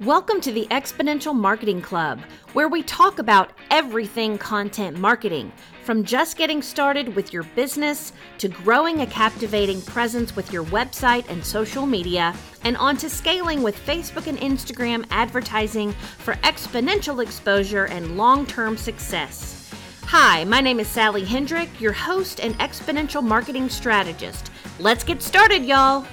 Welcome to the Exponential Marketing Club, where we talk about everything content marketing, from just getting started with your business to growing a captivating presence with your website and social media, and on to scaling with Facebook and Instagram advertising for exponential exposure and long term success. Hi, my name is Sally Hendrick, your host and exponential marketing strategist. Let's get started, y'all.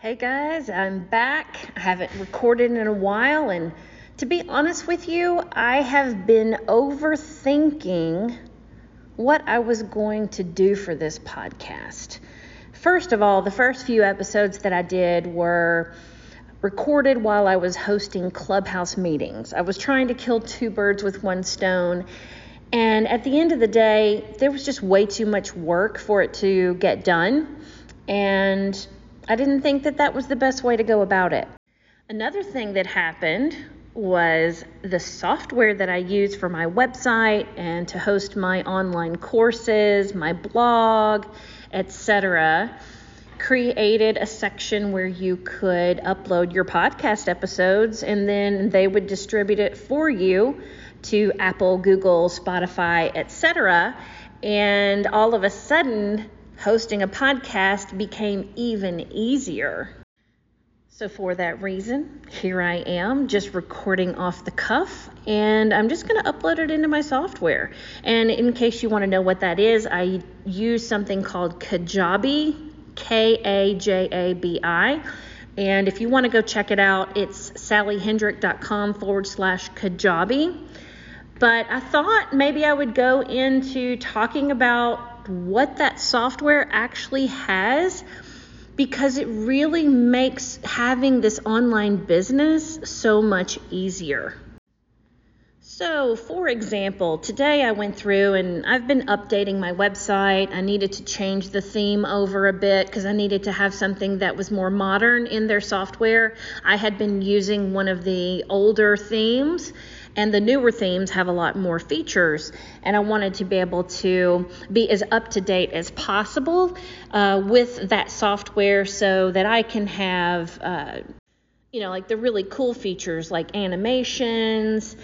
Hey guys, I'm back. I haven't recorded in a while, and to be honest with you, I have been overthinking what I was going to do for this podcast. First of all, the first few episodes that I did were recorded while I was hosting clubhouse meetings. I was trying to kill two birds with one stone. And at the end of the day, there was just way too much work for it to get done. And I didn't think that that was the best way to go about it. Another thing that happened was the software that I use for my website and to host my online courses, my blog, etc. created a section where you could upload your podcast episodes and then they would distribute it for you to Apple, Google, Spotify, etc. And all of a sudden, hosting a podcast became even easier. So, for that reason, here I am just recording off the cuff, and I'm just going to upload it into my software. And in case you want to know what that is, I use something called Kajabi, K A J A B I. And if you want to go check it out, it's sallyhendrick.com forward slash Kajabi. But I thought maybe I would go into talking about what that software actually has because it really makes having this online business so much easier. So, for example, today I went through and I've been updating my website. I needed to change the theme over a bit because I needed to have something that was more modern in their software. I had been using one of the older themes and the newer themes have a lot more features. And I wanted to be able to be as up to date as possible uh, with that software so that I can have, uh, you know, like the really cool features like animations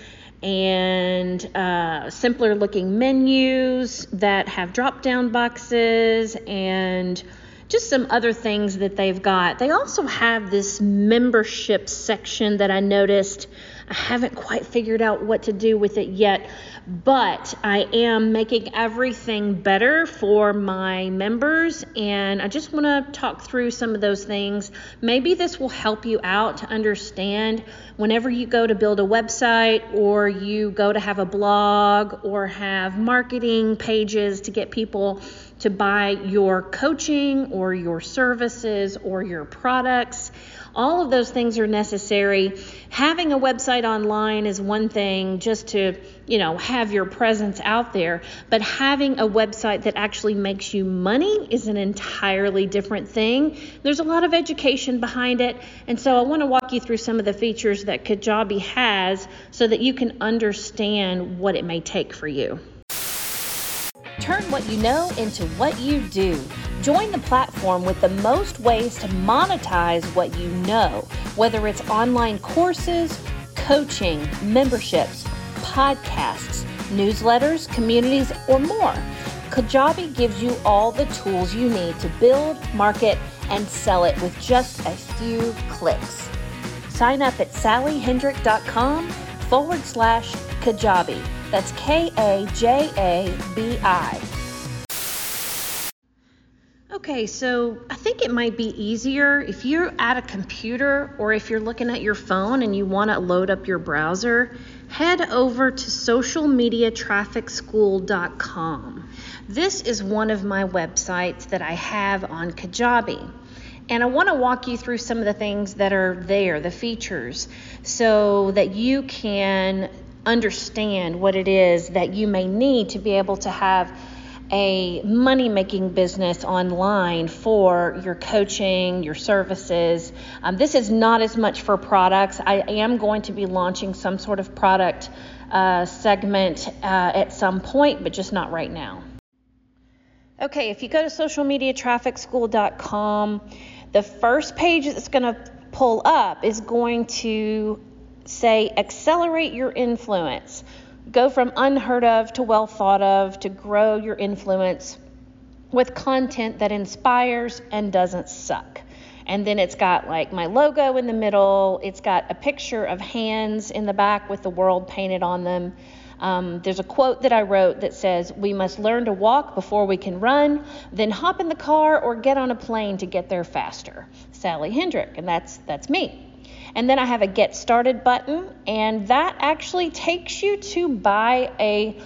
and uh, simpler looking menus that have drop down boxes and just some other things that they've got. They also have this membership section that I noticed I haven't quite figured out what to do with it yet, but I am making everything better for my members, and I just want to talk through some of those things. Maybe this will help you out to understand whenever you go to build a website or you go to have a blog or have marketing pages to get people to buy your coaching or your services or your products. All of those things are necessary. Having a website online is one thing just to, you know, have your presence out there, but having a website that actually makes you money is an entirely different thing. There's a lot of education behind it, and so I want to walk you through some of the features that Kajabi has so that you can understand what it may take for you. Turn what you know into what you do. Join the platform with the most ways to monetize what you know, whether it's online courses, coaching, memberships, podcasts, newsletters, communities, or more. Kajabi gives you all the tools you need to build, market, and sell it with just a few clicks. Sign up at sallyhendrick.com forward slash Kajabi. That's K A J A B I. Okay, so I think it might be easier if you're at a computer or if you're looking at your phone and you want to load up your browser, head over to socialmediatrafficschool.com. This is one of my websites that I have on Kajabi. And I want to walk you through some of the things that are there, the features, so that you can understand what it is that you may need to be able to have a money making business online for your coaching, your services. Um, this is not as much for products. I am going to be launching some sort of product uh, segment uh, at some point, but just not right now. Okay, if you go to socialmediatrafficschool.com, the first page that's going to pull up is going to say accelerate your influence. Go from unheard of to well thought of to grow your influence with content that inspires and doesn't suck. And then it's got like my logo in the middle. It's got a picture of hands in the back with the world painted on them. Um, there's a quote that I wrote that says, We must learn to walk before we can run, then hop in the car or get on a plane to get there faster. Sally Hendrick, and that's, that's me. And then I have a Get Started button, and that actually takes you to buy a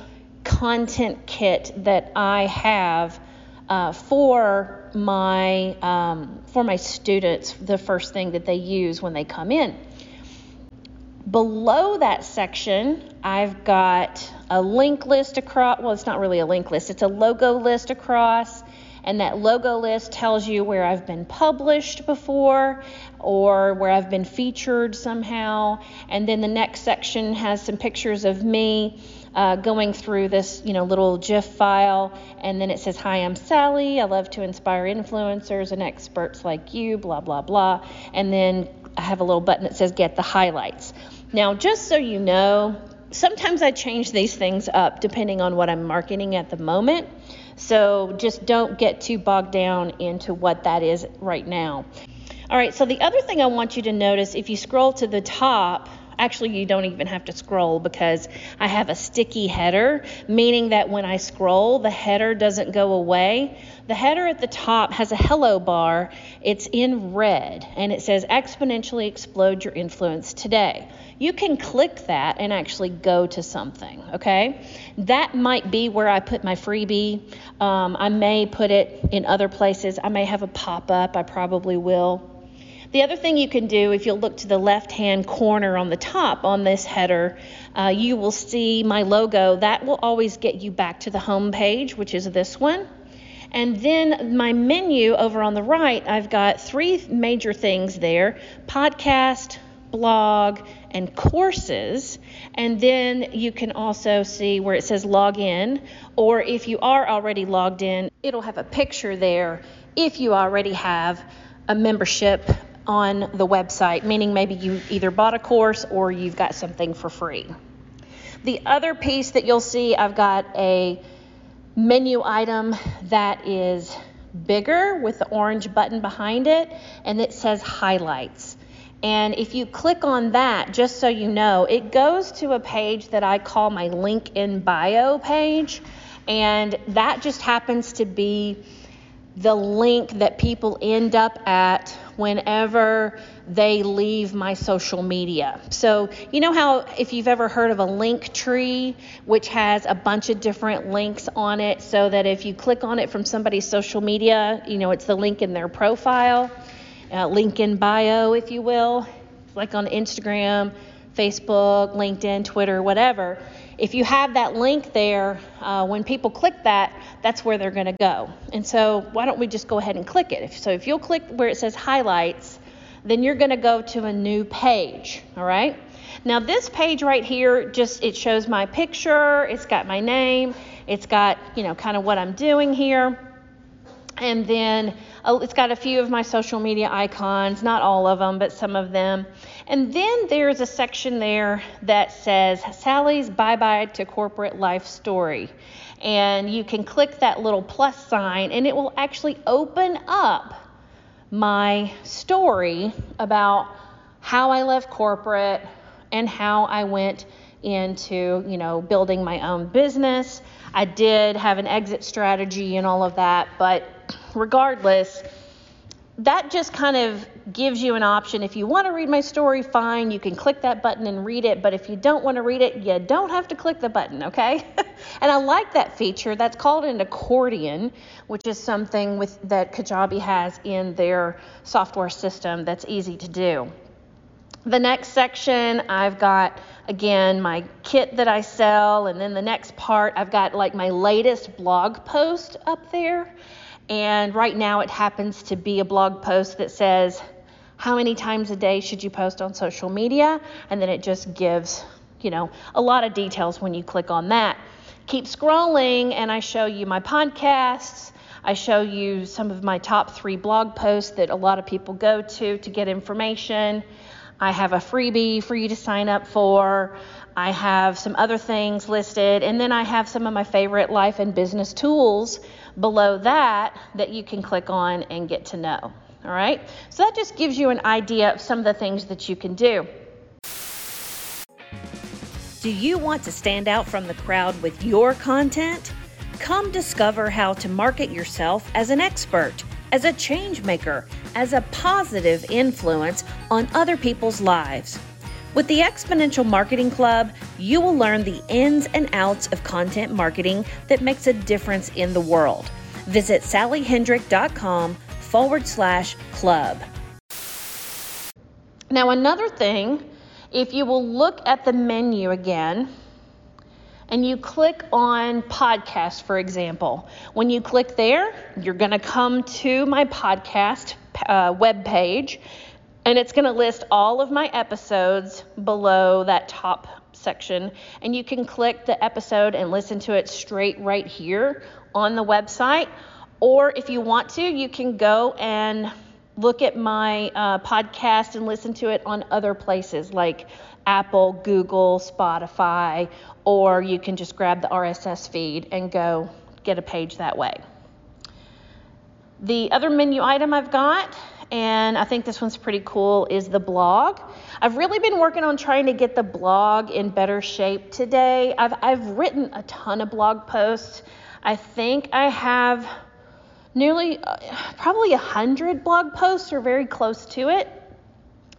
content kit that I have uh, for my um, for my students. The first thing that they use when they come in. Below that section, I've got a link list across. Well, it's not really a link list, it's a logo list across. And that logo list tells you where I've been published before or where I've been featured somehow. And then the next section has some pictures of me uh, going through this, you know, little GIF file, and then it says, "Hi, I'm Sally. I love to inspire influencers and experts like you." Blah blah blah. And then I have a little button that says "Get the highlights." Now, just so you know, sometimes I change these things up depending on what I'm marketing at the moment. So just don't get too bogged down into what that is right now. All right, so the other thing I want you to notice if you scroll to the top, actually you don't even have to scroll because I have a sticky header, meaning that when I scroll, the header doesn't go away. The header at the top has a hello bar. It's in red and it says exponentially explode your influence today. You can click that and actually go to something, okay? That might be where I put my freebie. Um, I may put it in other places. I may have a pop up. I probably will. The other thing you can do, if you'll look to the left hand corner on the top on this header, uh, you will see my logo. That will always get you back to the home page, which is this one. And then my menu over on the right, I've got three major things there podcast, blog, and courses. And then you can also see where it says log in, or if you are already logged in, it'll have a picture there if you already have a membership on the website, meaning maybe you either bought a course or you've got something for free. The other piece that you'll see, I've got a menu item that is bigger with the orange button behind it, and it says highlights. And if you click on that, just so you know, it goes to a page that I call my link in bio page. And that just happens to be the link that people end up at whenever they leave my social media. So, you know how if you've ever heard of a link tree, which has a bunch of different links on it, so that if you click on it from somebody's social media, you know, it's the link in their profile, uh, link in bio, if you will, like on Instagram, Facebook, LinkedIn, Twitter, whatever. If you have that link there, uh, when people click that, that's where they're going to go. And so, why don't we just go ahead and click it? So, if you'll click where it says highlights, then you're going to go to a new page. All right. Now, this page right here just it shows my picture. It's got my name. It's got you know kind of what I'm doing here, and then uh, it's got a few of my social media icons, not all of them, but some of them. And then there's a section there that says Sally's Bye Bye to Corporate Life Story. And you can click that little plus sign, and it will actually open up my story about how I left corporate and how I went into, you know, building my own business. I did have an exit strategy and all of that, but regardless, that just kind of gives you an option. If you want to read my story, fine, you can click that button and read it. But if you don't want to read it, you don't have to click the button, okay? and I like that feature. That's called an accordion, which is something with that Kajabi has in their software system that's easy to do. The next section, I've got again my kit that I sell, and then the next part, I've got like my latest blog post up there. And right now it happens to be a blog post that says, How many times a day should you post on social media? And then it just gives, you know, a lot of details when you click on that. Keep scrolling, and I show you my podcasts. I show you some of my top three blog posts that a lot of people go to to get information. I have a freebie for you to sign up for. I have some other things listed, and then I have some of my favorite life and business tools below that that you can click on and get to know. All right? So that just gives you an idea of some of the things that you can do. Do you want to stand out from the crowd with your content? Come discover how to market yourself as an expert as a change maker, as a positive influence on other people's lives. With the Exponential Marketing Club, you will learn the ins and outs of content marketing that makes a difference in the world. Visit sallyhendrick.com forward slash club. Now, another thing, if you will look at the menu again, and you click on podcast, for example. When you click there, you're going to come to my podcast uh, web page, and it's going to list all of my episodes below that top section. And you can click the episode and listen to it straight right here on the website. Or if you want to, you can go and look at my uh, podcast and listen to it on other places like Apple, Google, Spotify, or you can just grab the RSS feed and go get a page that way. The other menu item I've got, and I think this one's pretty cool, is the blog. I've really been working on trying to get the blog in better shape today. I've, I've written a ton of blog posts. I think I have nearly, uh, probably a hundred blog posts or very close to it.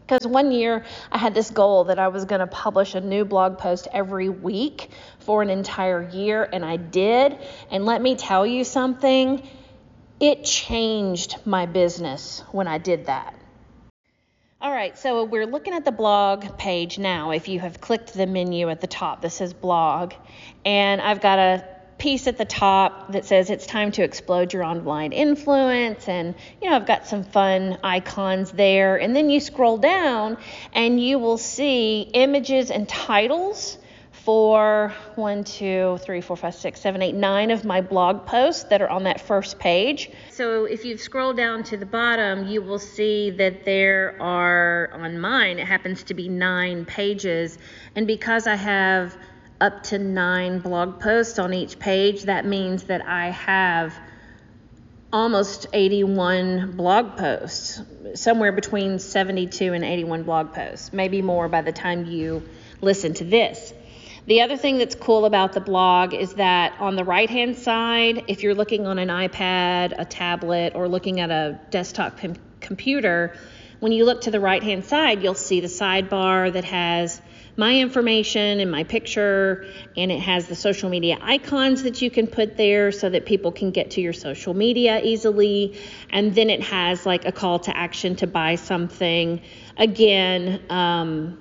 Because one year I had this goal that I was going to publish a new blog post every week for an entire year, and I did. And let me tell you something, it changed my business when I did that. All right, so we're looking at the blog page now. If you have clicked the menu at the top that says blog, and I've got a piece at the top that says it's time to explode your online influence and you know I've got some fun icons there and then you scroll down and you will see images and titles for one, two, three, four, five, six, seven, eight, nine of my blog posts that are on that first page. So if you scroll down to the bottom, you will see that there are on mine, it happens to be nine pages. And because I have up to nine blog posts on each page, that means that I have almost 81 blog posts, somewhere between 72 and 81 blog posts, maybe more by the time you listen to this. The other thing that's cool about the blog is that on the right hand side, if you're looking on an iPad, a tablet, or looking at a desktop com- computer, when you look to the right hand side, you'll see the sidebar that has my information and my picture, and it has the social media icons that you can put there so that people can get to your social media easily. And then it has like a call to action to buy something. Again, um,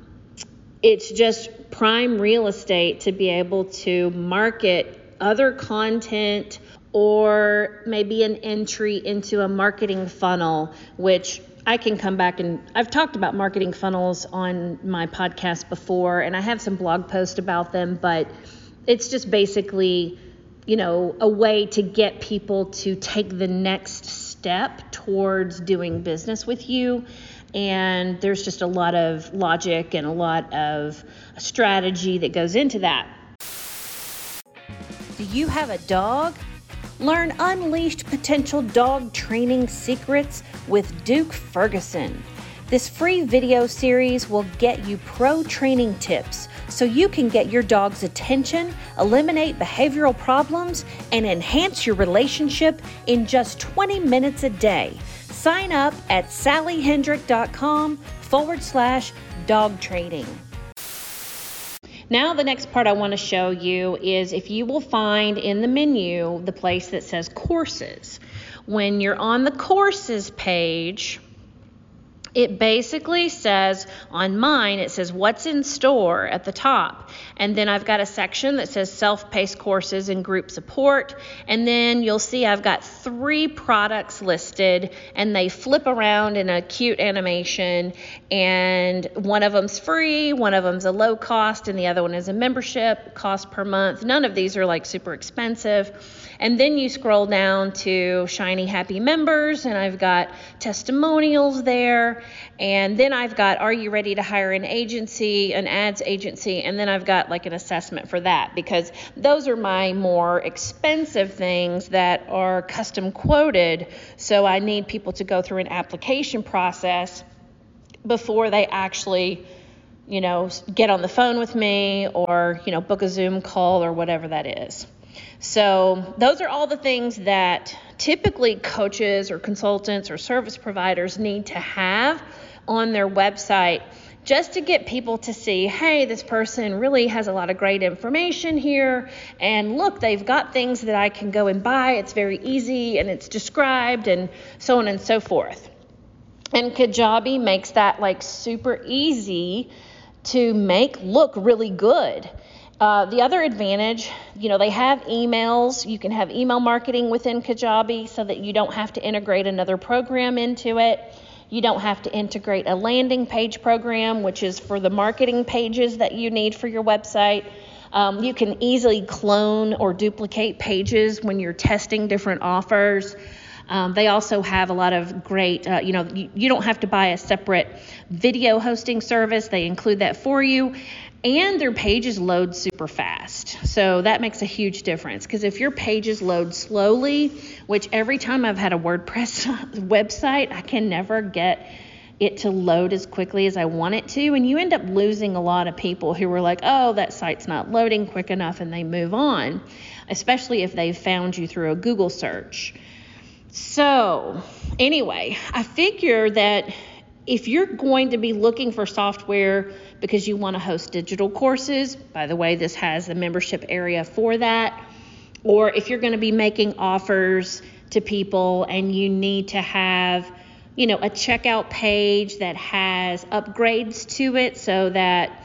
it's just prime real estate to be able to market other content or maybe an entry into a marketing funnel, which I can come back and I've talked about marketing funnels on my podcast before, and I have some blog posts about them, but it's just basically, you know, a way to get people to take the next step towards doing business with you. And there's just a lot of logic and a lot of strategy that goes into that. Do you have a dog? Learn unleashed potential dog training secrets with Duke Ferguson. This free video series will get you pro training tips so you can get your dog's attention, eliminate behavioral problems, and enhance your relationship in just 20 minutes a day. Sign up at sallyhendrick.com forward slash dog training. Now the next part I want to show you is if you will find in the menu the place that says courses. When you're on the courses page, it basically says on mine it says what's in store at the top. And then i've got a section that says self-paced courses and group support. And then you'll see i've got three products listed and they flip around in a cute animation. And one of them's free one of them's a low cost and the other one is a membership cost per month. None of these are like super expensive And then you scroll down to Shiny Happy Members, and I've got testimonials there. And then I've got Are you ready to hire an agency, an ads agency? And then I've got like an assessment for that because those are my more expensive things that are custom quoted. So I need people to go through an application process before they actually you know, get on the phone with me or, you know, book a Zoom call or whatever that is. So, those are all the things that typically coaches or consultants or service providers need to have on their website just to get people to see, hey, this person really has a lot of great information here. And look, they've got things that I can go and buy. It's very easy and it's described and so on and so forth. And Kajabi makes that like super easy to make look really good. Uh, the other advantage, you know, they have emails. You can have email marketing within Kajabi so that you don't have to integrate another program into it. You don't have to integrate a landing page program, which is for the marketing pages that you need for your website. Um, you can easily clone or duplicate pages when you're testing different offers. Um, they also have a lot of great, uh, you know, you, you don't have to buy a separate video hosting service. They include that for you. And their pages load super fast. So that makes a huge difference because if your pages load slowly, which every time I've had a WordPress website, I can never get it to load as quickly as I want it to. And you end up losing a lot of people who were like, oh, that site's not loading quick enough, and they move on, especially if they've found you through a Google search. So, anyway, I figure that if you're going to be looking for software because you want to host digital courses, by the way, this has the membership area for that, or if you're going to be making offers to people and you need to have, you know, a checkout page that has upgrades to it so that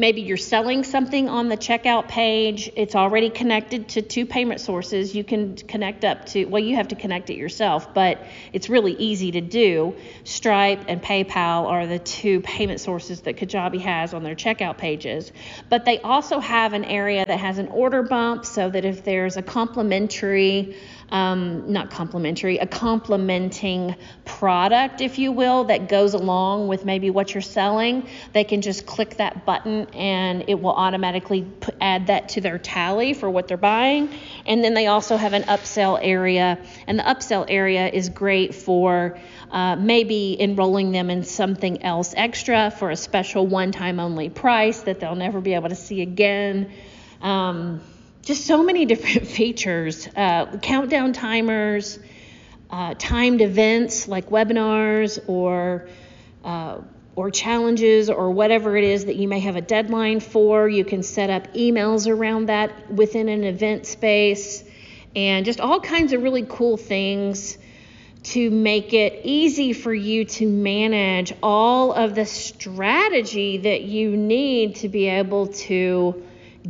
Maybe you're selling something on the checkout page. It's already connected to two payment sources. You can connect up to, well, you have to connect it yourself, but it's really easy to do. Stripe and PayPal are the two payment sources that Kajabi has on their checkout pages. But they also have an area that has an order bump so that if there's a complimentary um, not complementary, a complementing product, if you will, that goes along with maybe what you're selling, they can just click that button and it will automatically put, add that to their tally for what they're buying. And then they also have an upsell area, and the upsell area is great for uh, maybe enrolling them in something else extra for a special one time only price that they'll never be able to see again. Um, just so many different features uh, countdown timers, uh, timed events like webinars or uh, or challenges or whatever it is that you may have a deadline for. You can set up emails around that within an event space and just all kinds of really cool things to make it easy for you to manage all of the strategy that you need to be able to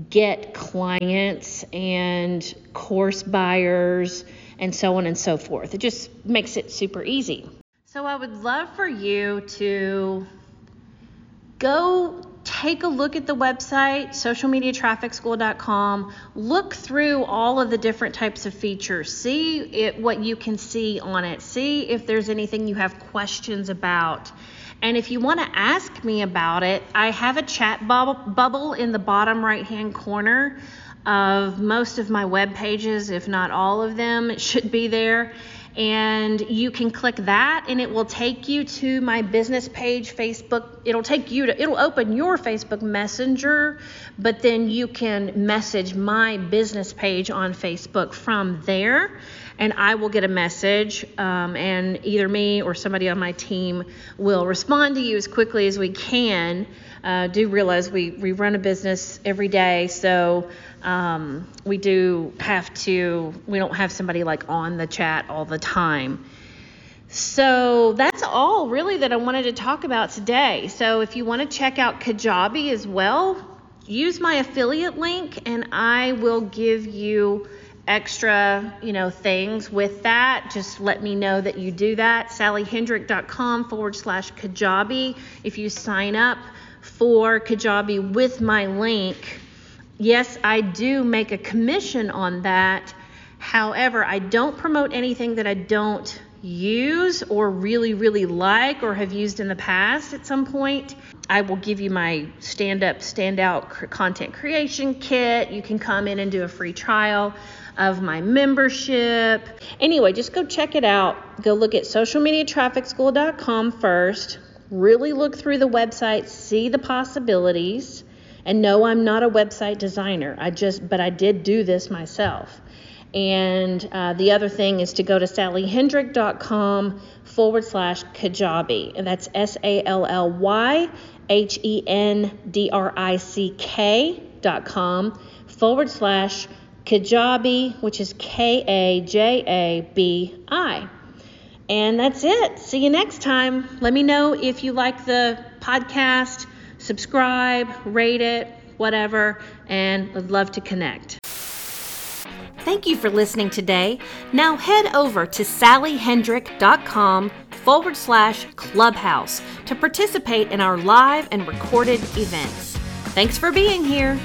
get clients and course buyers and so on and so forth. It just makes it super easy. So I would love for you to go take a look at the website, socialmediatrafficschool.com. Look through all of the different types of features. See it, what you can see on it. See if there's anything you have questions about. And if you want to ask me about it, I have a chat bubble in the bottom right hand corner of most of my web pages, if not all of them. It should be there. And you can click that, and it will take you to my business page, Facebook. It'll take you to, it'll open your Facebook Messenger, but then you can message my business page on Facebook from there and I will get a message, um, and either me or somebody on my team will respond to you as quickly as we can. Uh, do realize we, we run a business every day, so um, we do have to, we don't have somebody like on the chat all the time. So that's all really that I wanted to talk about today. So if you want to check out Kajabi as well, use my affiliate link and I will give you extra, you know, things with that, just let me know that you do that. SallyHendrick.com forward slash Kajabi. If you sign up for Kajabi with my link, yes, I do make a commission on that. However, I don't promote anything that I don't use or really, really like or have used in the past at some point. I will give you my stand up, stand out content creation kit. You can come in and do a free trial of my membership. Anyway, just go check it out. Go look at socialmediatrafficschool.com first. Really look through the website, see the possibilities. And no, I'm not a website designer. I just, but I did do this myself. And uh, the other thing is to go to sallyhendrick.com forward slash Kajabi. And that's S A L L Y H E N D R I C K dot com forward slash Kajabi, which is K A J A B I. And that's it. See you next time. Let me know if you like the podcast, subscribe, rate it, whatever, and I'd love to connect. Thank you for listening today. Now head over to sallyhendrick.com forward slash clubhouse to participate in our live and recorded events. Thanks for being here.